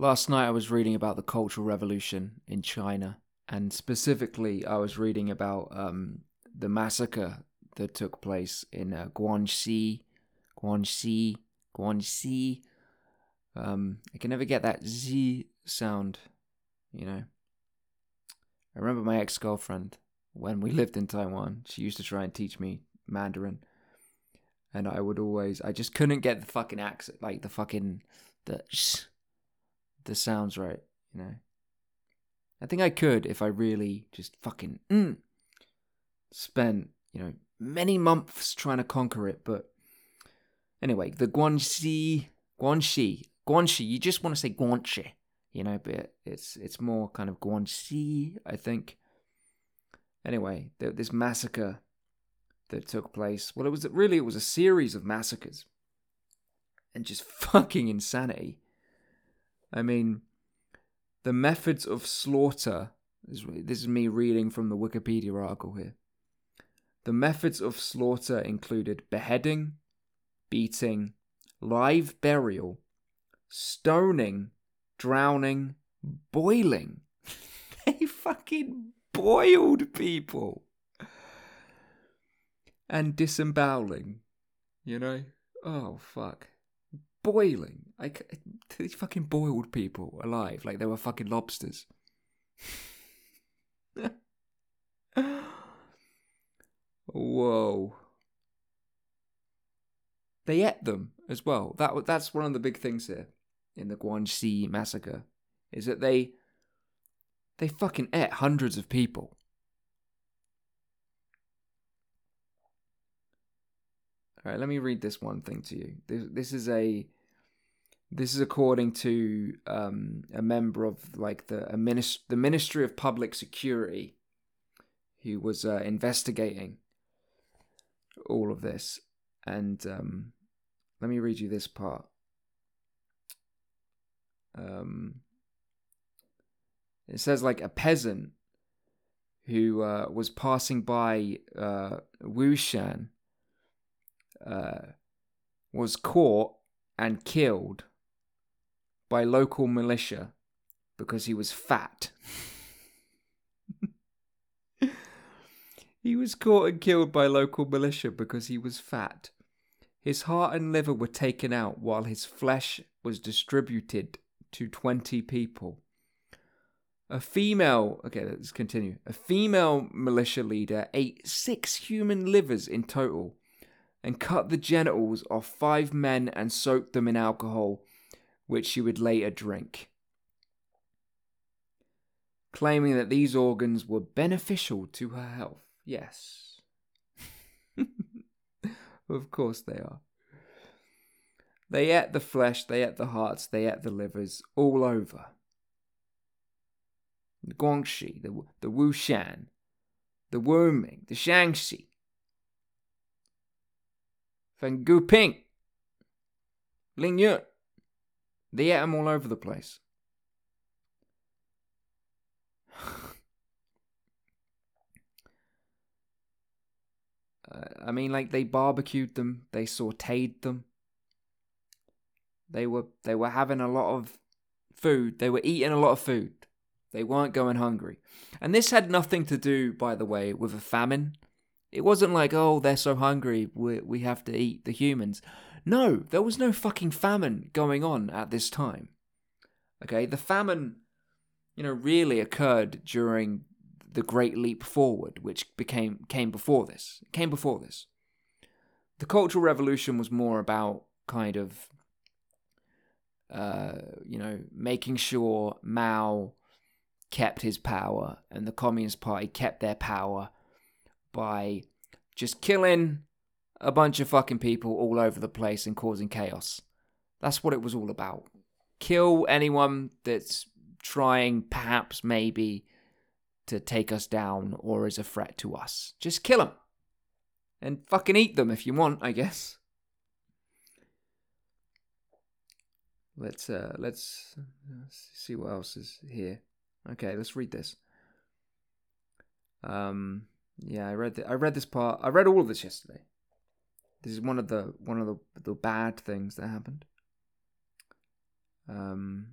Last night I was reading about the Cultural Revolution in China, and specifically I was reading about um, the massacre that took place in uh, Guangxi, Guangxi, Guangxi. Um, I can never get that Z sound, you know. I remember my ex girlfriend when we lived in Taiwan. She used to try and teach me Mandarin, and I would always, I just couldn't get the fucking accent, like the fucking the sh, the sounds right, you know. I think I could if I really just fucking mm, spent, you know, many months trying to conquer it, but anyway, the Guangxi, Guangxi, Guangxi. You just want to say Guangxi, you know, but it's it's more kind of Guangxi, I think. Anyway, this massacre that took place. Well, it was really it was a series of massacres and just fucking insanity. I mean, the methods of slaughter. This is me reading from the Wikipedia article here. The methods of slaughter included beheading, beating, live burial, stoning, drowning, boiling. they fucking boiled people. And disemboweling. You know? Oh, fuck. Boiling. Like, these fucking boiled people alive like they were fucking lobsters. Whoa. They ate them as well. That that's one of the big things here in the Guangxi massacre is that they they fucking ate hundreds of people. All right, let me read this one thing to you. This, this is a this is according to um, a member of like the minist- the Ministry of Public Security, who was uh, investigating all of this. And um, let me read you this part. Um, it says like a peasant who uh, was passing by uh, Wuxuan uh, was caught and killed by local militia because he was fat. he was caught and killed by local militia because he was fat. His heart and liver were taken out while his flesh was distributed to 20 people. A female, okay, let's continue. A female militia leader ate six human livers in total and cut the genitals of five men and soaked them in alcohol, which she would later drink, claiming that these organs were beneficial to her health. Yes. of course they are. They ate the flesh, they ate the hearts, they ate the livers, all over. The Guangxi, the, the Wuxuan, the Wuming, the Shaanxi, Fan Guping, Lingyun. They ate them all over the place. Uh, I mean, like they barbecued them, they sautéed them. They were they were having a lot of food. They were eating a lot of food. They weren't going hungry. And this had nothing to do, by the way, with a famine. It wasn't like, oh, they're so hungry, we we have to eat the humans. No, there was no fucking famine going on at this time. Okay, the famine, you know, really occurred during the Great Leap Forward, which became came before this. Came before this. The Cultural Revolution was more about kind of, uh, you know, making sure Mao kept his power and the Communist Party kept their power by just killing a bunch of fucking people all over the place and causing chaos. That's what it was all about. Kill anyone that's trying, perhaps, maybe, to take us down or is a threat to us. Just kill them. And fucking eat them if you want, I guess. Let's uh let's, see what else is here. Okay, let's read this. Um yeah, I read I read this part. I read all of this yesterday. This is one of the one of the the bad things that happened. Um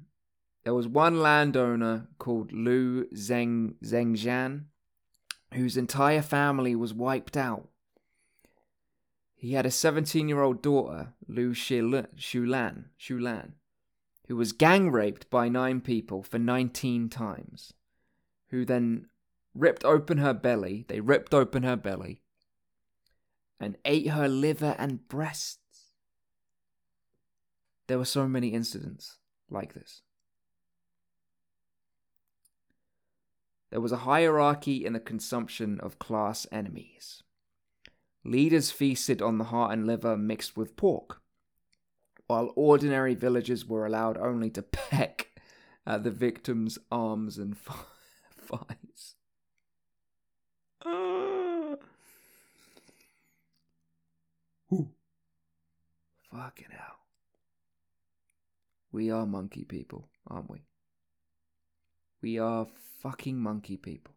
there was one landowner called Lu Zeng Zengjian whose entire family was wiped out. He had a 17 year old daughter, Lu Shulan, Shulan, who was gang raped by nine people for 19 times, who then ripped open her belly. They ripped open her belly and ate her liver and breasts. There were so many incidents like this. There was a hierarchy in the consumption of class enemies. Leaders feasted on the heart and liver mixed with pork, while ordinary villagers were allowed only to peck at the victim's arms and thighs. Ooh. Fucking hell. We are monkey people, aren't we? We are fucking monkey people.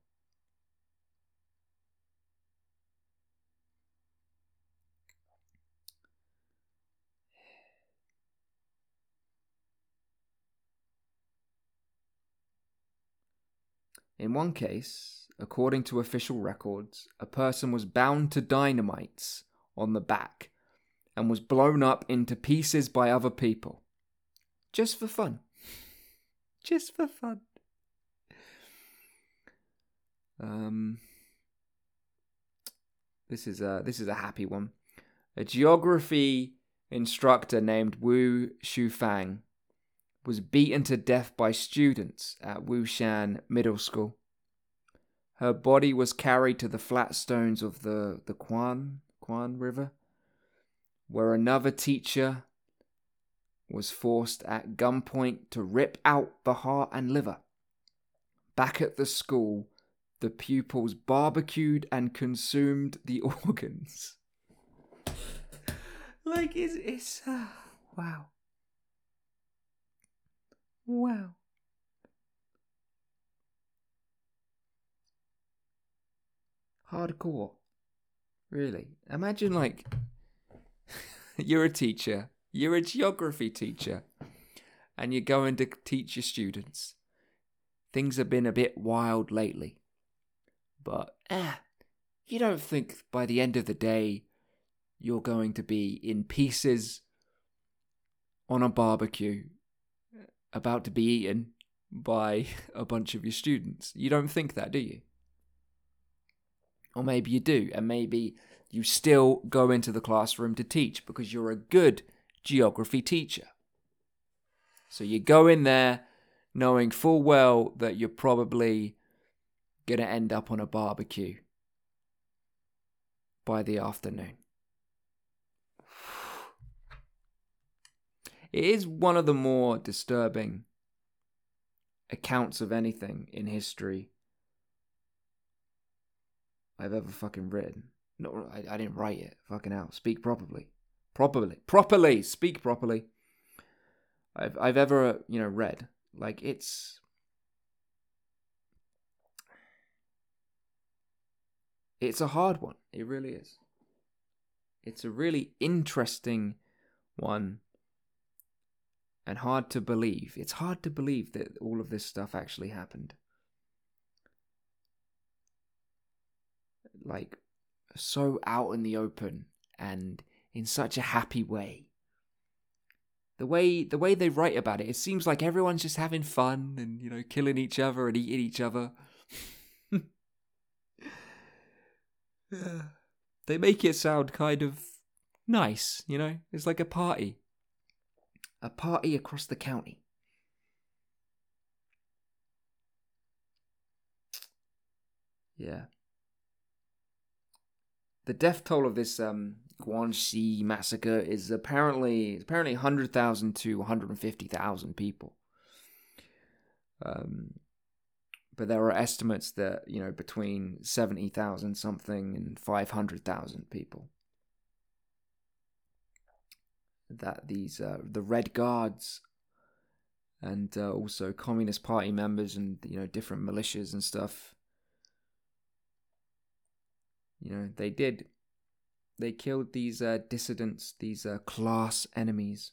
In one case, according to official records, a person was bound to dynamites on the back and was blown up into pieces by other people. Just for fun. Just for fun. Um, this is a this is a happy one. A geography instructor named Wu Shufang was beaten to death by students at Wuxuan Middle School. Her body was carried to the flat stones of the, the Quan, Quan River, where another teacher was forced at gunpoint to rip out the heart and liver. Back at the school, the pupils barbecued and consumed the organs. like, it's, it's uh, wow. Wow. Hardcore. Really. Imagine, like, you're a teacher, you're a geography teacher, and you're going to teach your students. Things have been a bit wild lately. But, eh, you don't think by the end of the day you're going to be in pieces on a barbecue about to be eaten by a bunch of your students. You don't think that, do you? Or maybe you do, and maybe you still go into the classroom to teach because you're a good geography teacher. So you go in there knowing full well that you're probably going to end up on a barbecue by the afternoon. It is one of the more disturbing accounts of anything in history I've ever fucking written. No, I, I didn't write it. Fucking hell. Speak properly. Properly. Properly. Speak properly. I've I've ever, you know, read. Like it's It's a hard one. It really is. It's a really interesting one and hard to believe. It's hard to believe that all of this stuff actually happened. Like, so out in the open and in such a happy way. The way the way they write about it, it seems like everyone's just having fun and you know killing each other and eating each other. they make it sound kind of nice, you know. It's like a party a party across the county. Yeah. The death toll of this um, Guangxi massacre is apparently apparently 100,000 to 150,000 people. Um, but there are estimates that, you know, between 70,000 something and 500,000 people that these uh, the Red Guards and uh, also Communist Party members and you know different militias and stuff. You know they did. They killed these uh, dissidents, these uh, class enemies.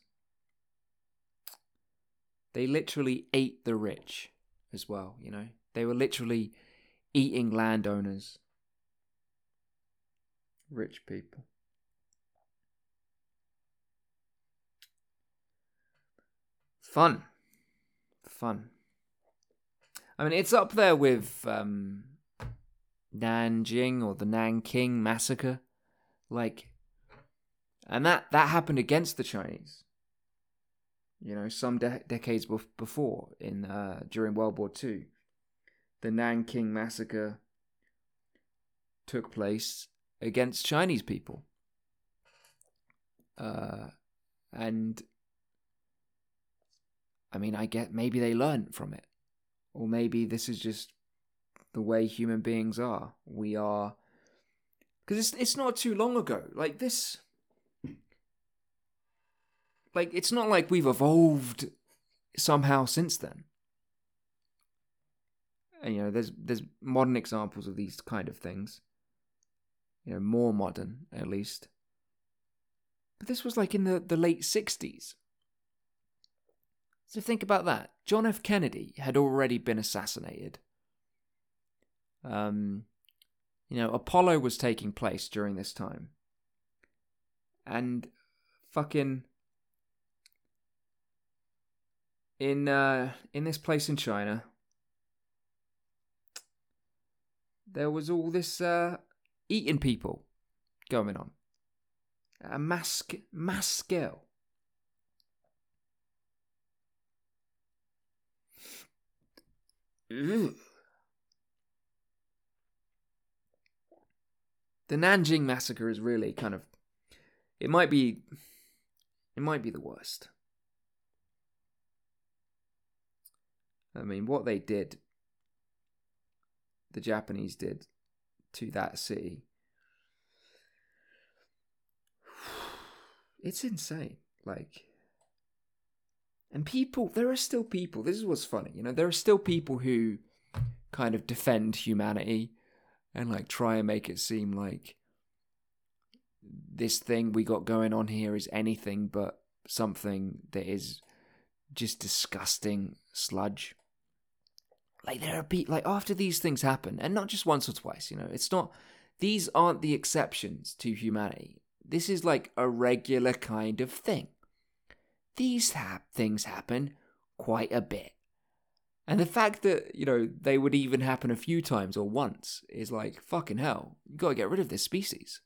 they literally ate the rich as well, you know? They were literally eating landowners. Rich people. Fun. Fun. I mean, it's up there with um, Nanjing or the Nanking massacre. Like, and that, that happened against the Chinese. You know, some de- decades before, in uh, during World War Two, the Nanking massacre took place against Chinese people. Uh, and I mean, I get maybe they learned from it, or maybe this is just the way human beings are. We are because it's it's not too long ago. Like this, like it's not like we've evolved somehow since then. And you know, there's there's modern examples of these kind of things. You know, more modern at least. But this was like in the, the late sixties. So think about that. John F. Kennedy had already been assassinated. Um, you know, Apollo was taking place during this time. And fucking in uh in this place in China there was all this uh eating people going on. A mass mass scale. The Nanjing massacre is really kind of it might be it might be the worst. I mean, what they did the Japanese did to that city it's insane like and people, there are still people, this is what's funny, you know, there are still people who kind of defend humanity and like try and make it seem like this thing we got going on here is anything but something that is just disgusting sludge. Like there are people like after these things happen, and not just once or twice, you know, it's not these aren't the exceptions to humanity. This is like a regular kind of thing these ha- things happen quite a bit. And the fact that, you know, they would even happen a few times or once is like, fucking hell, you gotta get rid of this species.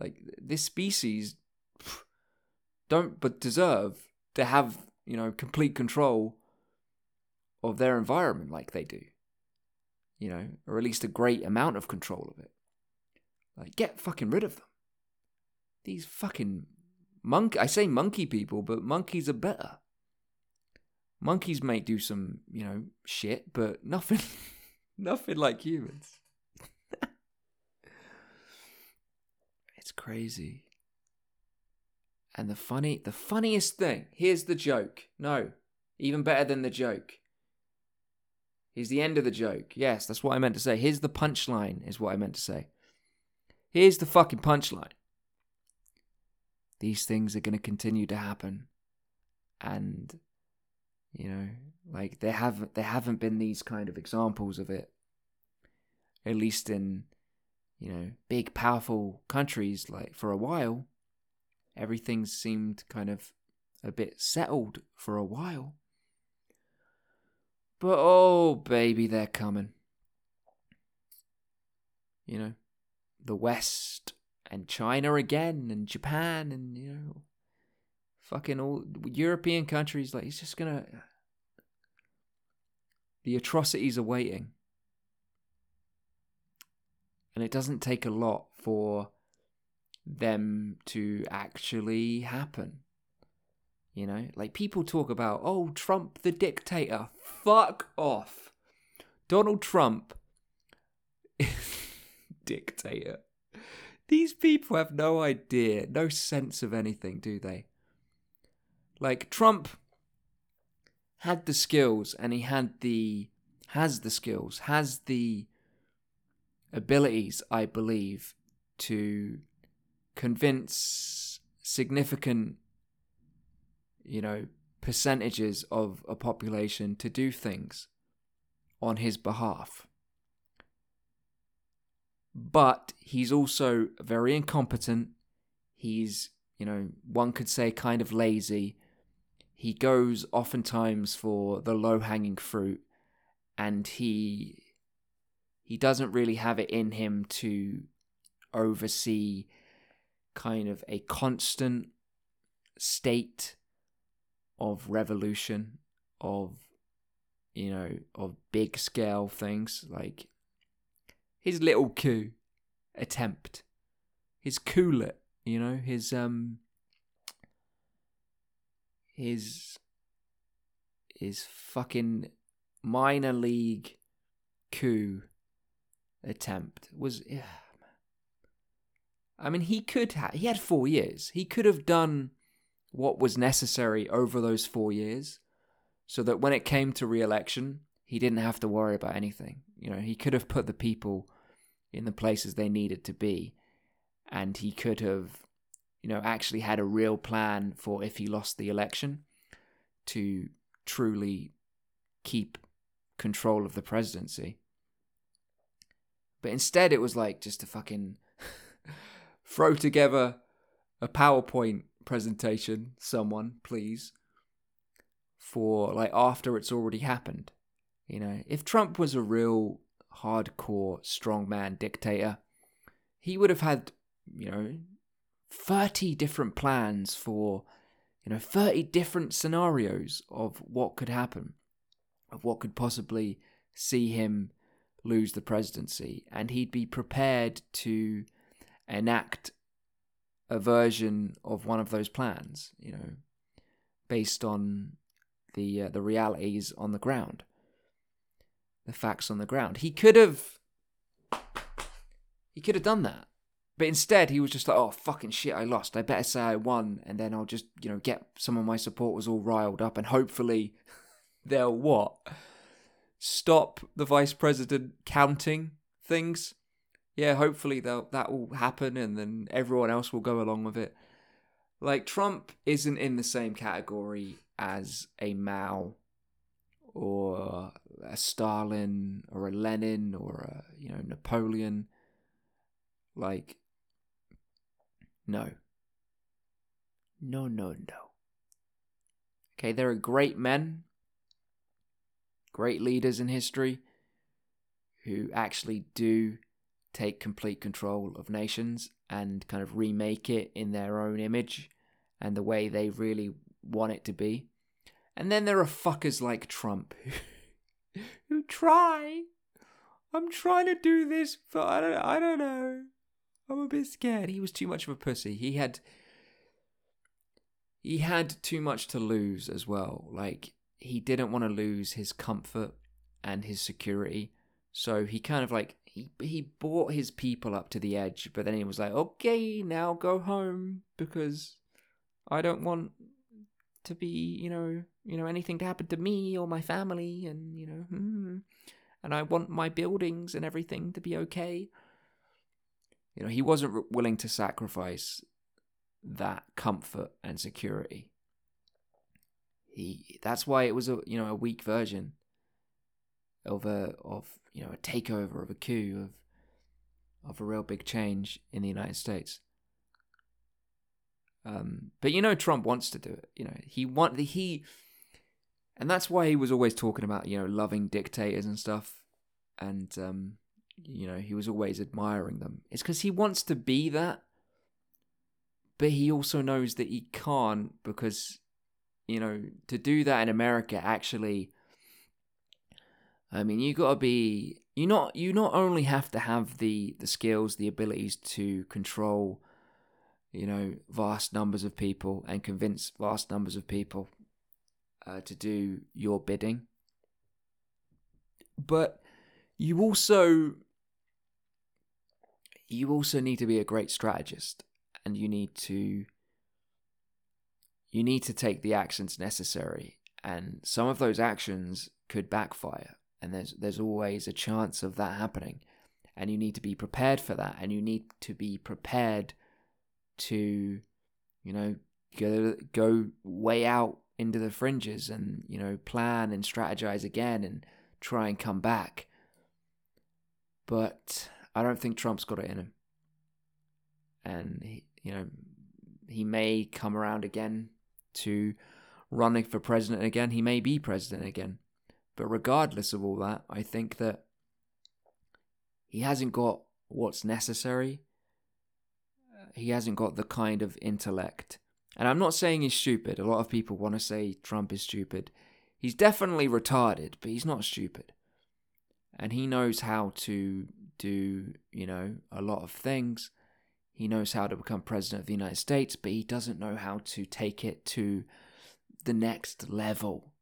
Like, this species don't but deserve to have, you know, complete control of their environment like they do. You know, or at least a great amount of control of it. Like, get fucking rid of them. These fucking Monkey, I say monkey people, but monkeys are better. Monkeys may do some, you know, shit, but nothing, nothing like humans. it's crazy. And the funny, the funniest thing, here's the joke. No, even better than the joke. Here's the end of the joke. Yes, that's what I meant to say. Here's the punchline, is what I meant to say. Here's the fucking punchline these things are going to continue to happen and you know like there have there haven't been these kind of examples of it at least in you know big powerful countries like for a while everything seemed kind of a bit settled for a while. But oh baby they're coming. You know the west and China again and Japan and you know fucking all European countries like he's just gonna the atrocities are waiting. And it doesn't take a lot for them to actually happen you know? Like people talk about oh Trump the dictator fuck off. Donald Trump dictator. These people have no idea, no sense of anything, do they? Like Trump had the skills and he had the has the skills, has the abilities, I believe, to convince significant, you know, percentages of a population to do things on his behalf. But he's also very incompetent. He's, you know, one could say kind of lazy. He goes oftentimes for the low hanging fruit and he he doesn't really have it in him to oversee kind of a constant state of revolution of you know of big scale things. Like his little coup attempt his couplet you know his um his his fucking minor league coup attempt was yeah, I mean he could have he had 4 years. He could have done what was necessary over those 4 years so that when it came to re-election he didn't have to worry about anything. You know he could have put the people in the places they needed to be and he could have you know actually had a real plan for if he lost the election to truly keep control of the presidency but instead it was like just to fucking throw together a PowerPoint presentation, someone, please, for like after it's already happened. You know, if Trump was a real hardcore strongman dictator, he would have had, you know, 30 different plans for, you know, 30 different scenarios of what could happen, of what could possibly see him lose the presidency. And he'd be prepared to enact a version of one of those plans, you know, based on the uh, the realities on the ground, the facts on the ground. He could have he could have done that. But instead, he was just like, "Oh fucking shit! I lost. I better say I won, and then I'll just, you know, get some of my supporters all riled up, and hopefully, they'll what stop the vice president counting things yeah, hopefully that that will happen, and then everyone else will go along with it. Like Trump isn't in the same category as a Mao or a Stalin or a Lenin or a you know Napoleon. Like, no, no, no, no. Okay, there are great men, great leaders in history who actually do take complete control of nations and kind of remake it in their own image and the way they really want it to be. And then there are fuckers like Trump who, who try. I'm trying to do this, but I don't I don't know. I'm a bit scared. He was too much of a pussy. He had he had too much to lose as well. Like he didn't want to lose his comfort and his security. So he kind of like he he brought his people up to the edge, but then he was like, "Okay, now go home because I don't want to be, you know, you know anything to happen to me or my family, and you know, hmm, and I want my buildings and everything to be okay." You know, he wasn't willing to sacrifice that comfort and security. He that's why it was a you know a weak version of a of you know a takeover of a coup of of a real big change in the United States. Um, but you know Trump wants to do it. You know he want the he, and that's why he was always talking about you know loving dictators and stuff, and um, you know he was always admiring them. It's because he wants to be that, but he also knows that he can't because you know to do that in America actually I mean, you got to be you not you not only have to have the the skills, the abilities to control, you know, vast numbers of people and convince vast numbers of people uh, to do your bidding, but you also you also need to be a great strategist, and you need to you need to take the actions necessary, and some of those actions could backfire and there's there's always a chance of that happening and you need to be prepared for that and you need to be prepared to you know go go way out into the fringes and, you know, plan and strategize again and try and come back. But I don't think Trump's got it in him. And, he, you know, he may come around again to running for president again. He may be president again. But regardless of all that, I think that he hasn't got what's necessary. He hasn't got the kind of intellect. And I'm not saying he's stupid. A lot of people want to say Trump is stupid. He's definitely retarded, but he's not stupid. And he knows how to do, you know, a lot of things. He knows how to become president of the United States, but he doesn't know how to take it to the next level,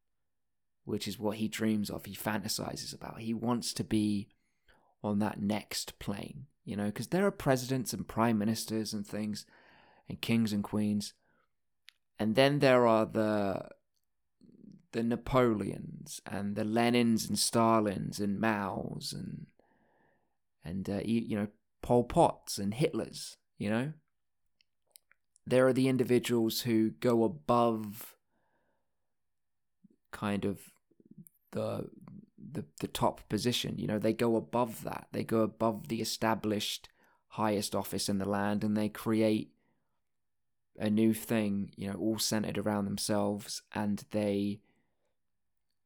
which is what he dreams of, he fantasizes about. He wants to be on that next plane, you know, because there are presidents and prime ministers and things, and kings and queens. And then there are the the Napoleons and the Lenins and Stalins and Mao's and and uh, you know Pol Pot's and Hitler's. You know, there are the individuals who go above kind of the the the top position. You know, they go above that. They go above the established highest office in the land, and they create a new thing. You know, all centered around themselves, and they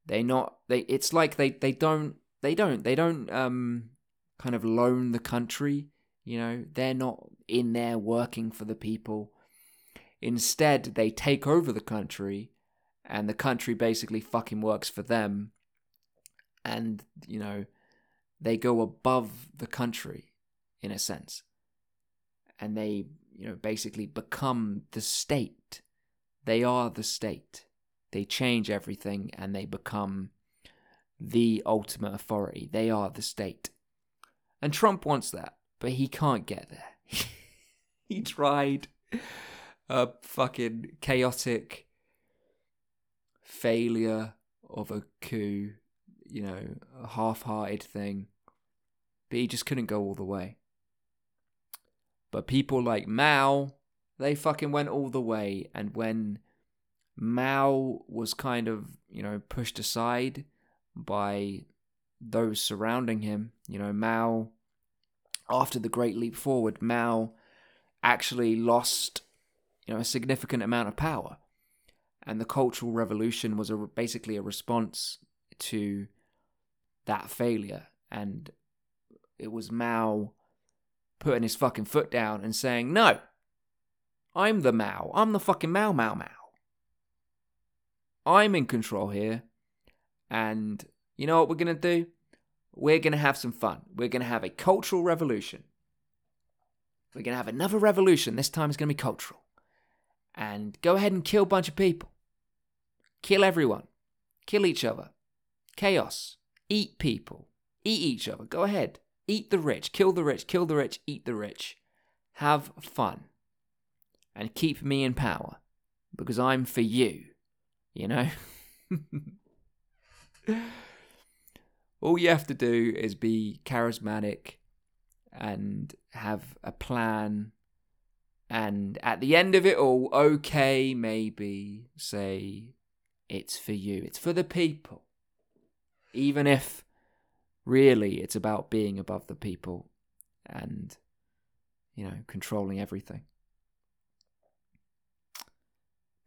they not they. It's like they they don't they don't they don't um kind of loan the country. You know, they're not in there working for the people. Instead, they take over the country, and the country basically fucking works for them. And, you know, they go above the country in a sense. And they, you know, basically become the state. They are the state. They change everything and they become the ultimate authority. They are the state. And Trump wants that, but he can't get there. he tried a fucking chaotic failure of a coup, you know, a half hearted thing, but he just couldn't go all the way. But people like Mao, they fucking went all the way, and when Mao was kind of, you know, pushed aside by those surrounding him. You know, Mao, after the Great Leap Forward, Mao actually lost, you know, a significant amount of power. And the Cultural Revolution was a, basically a response to that failure. And it was Mao putting his fucking foot down and saying, no, I'm the Mao. I'm the fucking Mao Mao Mao. I'm in control here. And you know what we're going to do? We're going to have some fun. We're going to have a cultural revolution. We're going to have another revolution. This time it's going to be cultural. And go ahead and kill a bunch of people. Kill everyone. Kill each other. Chaos. Eat people. Eat each other. Go ahead. Eat the rich. Kill the rich. Kill the rich. Eat the rich. Have fun. And keep me in power. Because I'm for you. You know? All you have to do is be charismatic and have a plan. And at the end of it all, okay, maybe say it's for you, it's for the people. Even if really it's about being above the people and, you know, controlling everything.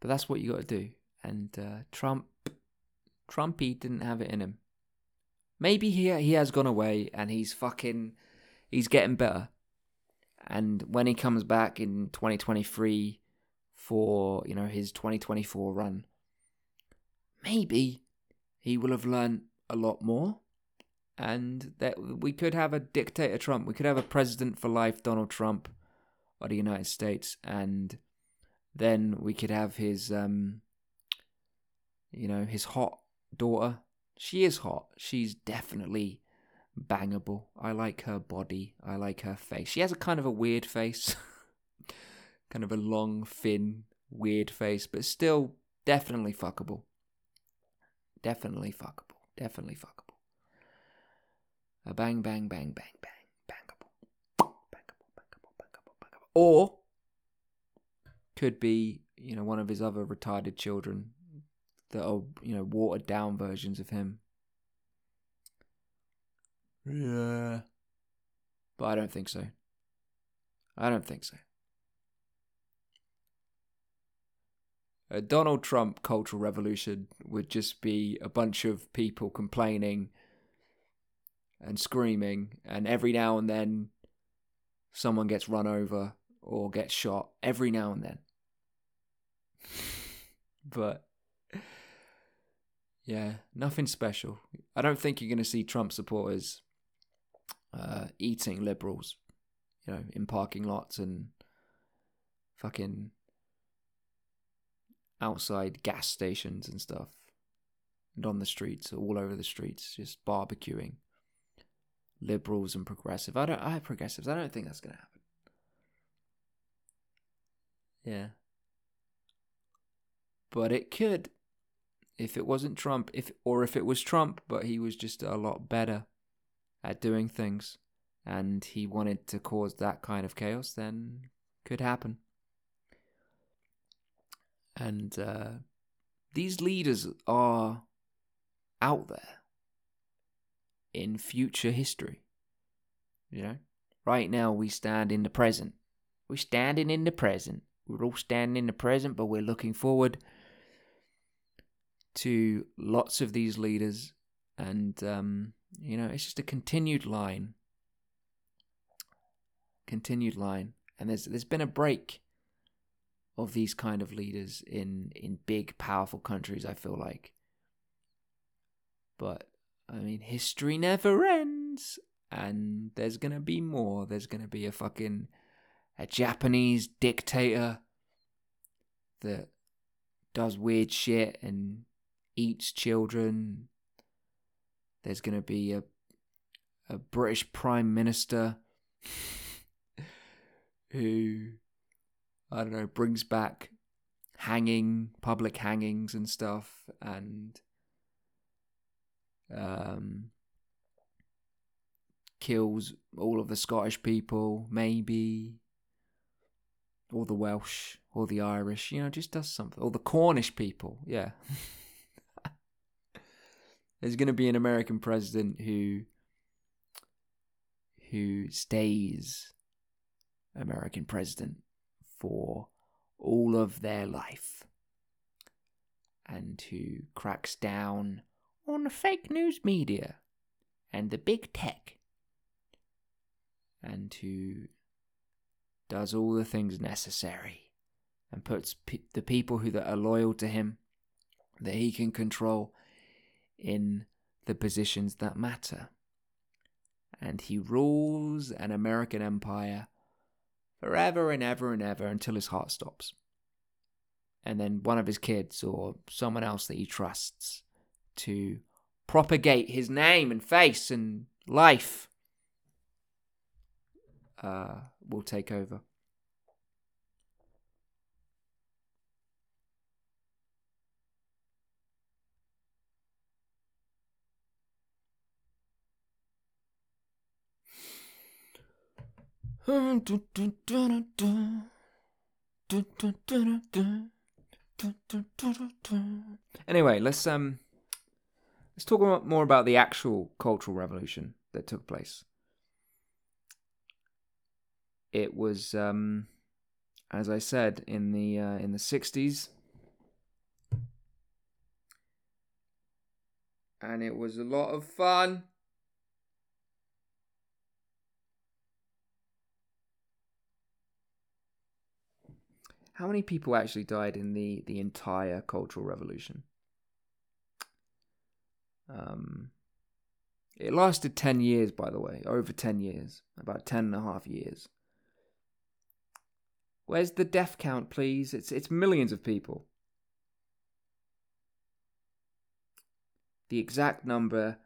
But that's what you got to do. And uh, Trump, Trumpy didn't have it in him. Maybe he he has gone away and he's fucking he's getting better. And when he comes back in 2023 for, you know, his 2024 run, maybe he will have learned a lot more and that we could have a dictator Trump. We could have a president for life Donald Trump of the United States and then we could have his um you know, his hot daughter she is hot. She's definitely bangable. I like her body. I like her face. She has a kind of a weird face. kind of a long, thin, weird face, but still definitely fuckable. Definitely fuckable. Definitely fuckable. A bang, bang, bang, bang, bang. Bangable. Bangable, bangable, bangable, bangable. Or could be, you know, one of his other retarded children that are you know watered down versions of him. Yeah. But I don't think so. I don't think so. A Donald Trump cultural revolution would just be a bunch of people complaining and screaming, and every now and then someone gets run over or gets shot. Every now and then. but yeah, nothing special. I don't think you're going to see Trump supporters uh, eating liberals, you know, in parking lots and fucking outside gas stations and stuff, and on the streets, all over the streets, just barbecuing. Liberals and progressive. I don't. I progressives. I don't think that's gonna happen. Yeah. But it could if it wasn't Trump, if or if it was Trump, but he was just a lot better at doing things, and he wanted to cause that kind of chaos, then could happen. And uh, these leaders are out there in future history. You know, right now we stand in the present. We're standing in the present. We're all standing in the present, but we're looking forward to lots of these leaders, and um, you know, it's just a continued line, continued line, and there's there's been a break of these kind of leaders in in big powerful countries. I feel like, but I mean, history never ends, and there's gonna be more. There's gonna be a fucking a Japanese dictator that does weird shit and eats children. There's going to be a a British prime minister who I don't know brings back hanging public hangings and stuff and um kills all of the Scottish people maybe. Or the Welsh or the Irish you know just does something. Or the Cornish people yeah there's going to be an American president who who stays American president for all of their life and who cracks down on fake news media and the big tech and who does all the things necessary and puts the people who that are loyal to him that he can control in the positions that matter. And he rules an American empire forever and ever and ever until his heart stops. And then one of his kids or someone else that he trusts to propagate his name and face and life uh, will take over. Anyway, let's um let's talk more about the actual cultural revolution that took place. It was um as I said in the uh, in the 60s and it was a lot of fun. How many people actually died in the the entire Cultural Revolution? Um, it lasted 10 years, by the way, over 10 years, about 10 and a half years. Where's the death count, please? It's, it's millions of people. The exact number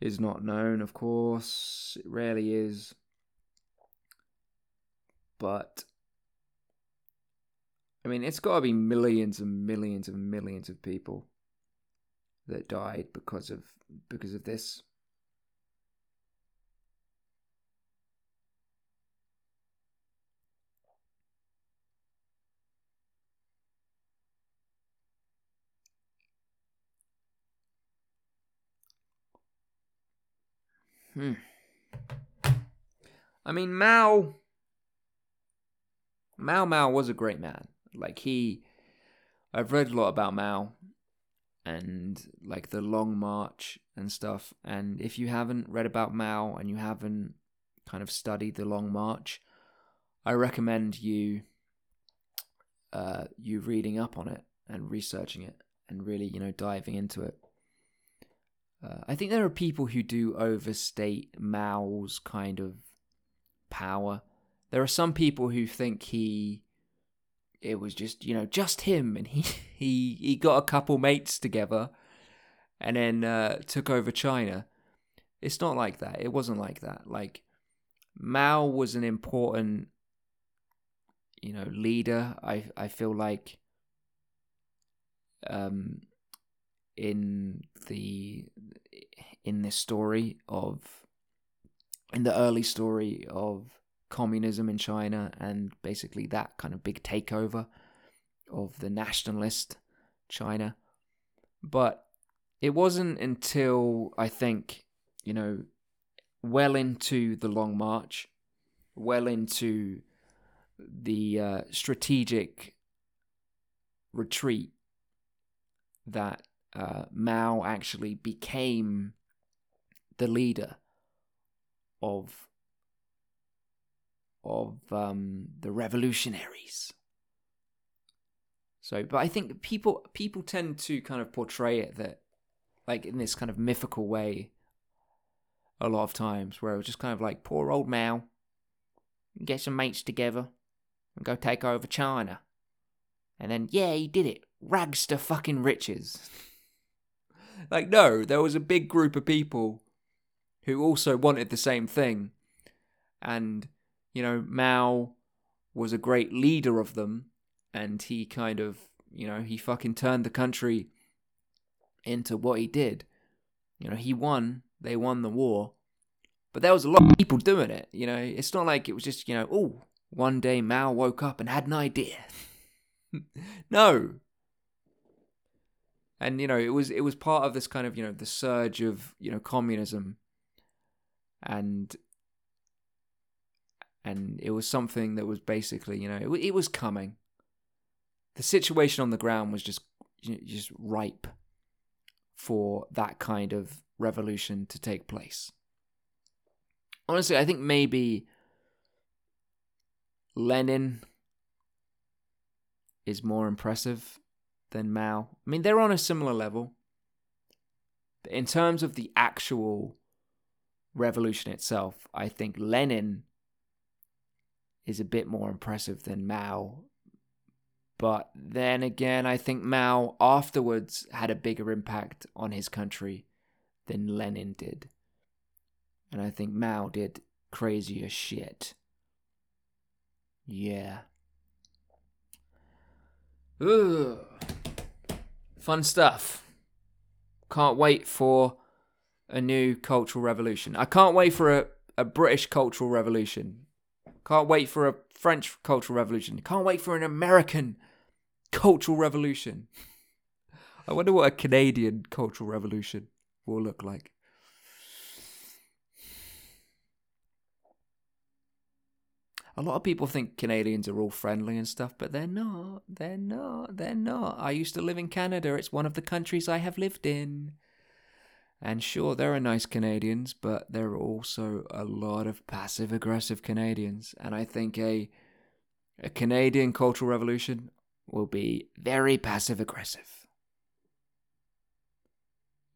is not known, of course, it rarely is. But I mean, it's got to be millions and millions and millions of people that died because of because of this. Hmm. I mean, Mao. Mao Mao was a great man. Like he, I've read a lot about Mao, and like the Long March and stuff. And if you haven't read about Mao and you haven't kind of studied the Long March, I recommend you, uh, you reading up on it and researching it and really, you know, diving into it. Uh, I think there are people who do overstate Mao's kind of power. There are some people who think he it was just you know just him and he he he got a couple mates together and then uh, took over China. It's not like that. It wasn't like that. Like Mao was an important you know leader. I I feel like um in the in this story of in the early story of communism in China and basically that kind of big takeover of the nationalist China. But it wasn't until I think, you know, well into the Long March, well into the uh, strategic retreat that uh, Mao actually became the leader of of um, the revolutionaries. So, but I think people people tend to kind of portray it that, like in this kind of mythical way, a lot of times, where it was just kind of like poor old Mao, get some mates together, and go take over China, and then yeah, he did it, rags to fucking riches. like no, there was a big group of people who also wanted the same thing, and you know, Mao was a great leader of them, and he kind of, you know, he fucking turned the country into what he did. You know, he won, they won the war, but there was a lot of people doing it. You know, it's not like it was just, you know, oh, one day Mao woke up and had an idea. no. And you know, it was it was part of this kind of, you know, the surge of, you know, communism and and it was something that was basically, you know, it, it was coming. The situation on the ground was just just ripe for that kind of revolution to take place. Honestly, I think maybe Lenin is more impressive than Mao. I mean, they're on a similar level. But in terms of the actual revolution itself, I think Lenin is a bit more impressive than Mao. But then again, I think Mao afterwards had a bigger impact on his country than Lenin did. And I think Mao did crazier shit. Yeah. Ugh. Fun stuff. Can't wait for a new cultural revolution. I can't wait for a, a British cultural revolution. Can't wait for a French cultural revolution. Can't wait for an American cultural revolution. I wonder what a Canadian cultural revolution will look like. A lot of people think Canadians are all friendly and stuff, but they're not. They're not. They're not. I used to live in Canada. It's one of the countries I have lived in. And sure, there are nice Canadians, but there are also a lot of passive aggressive Canadians. And I think a a Canadian cultural revolution will be very passive aggressive.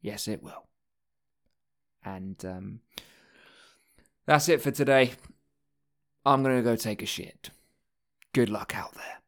Yes, it will. And um, that's it for today. I'm going to go take a shit. Good luck out there.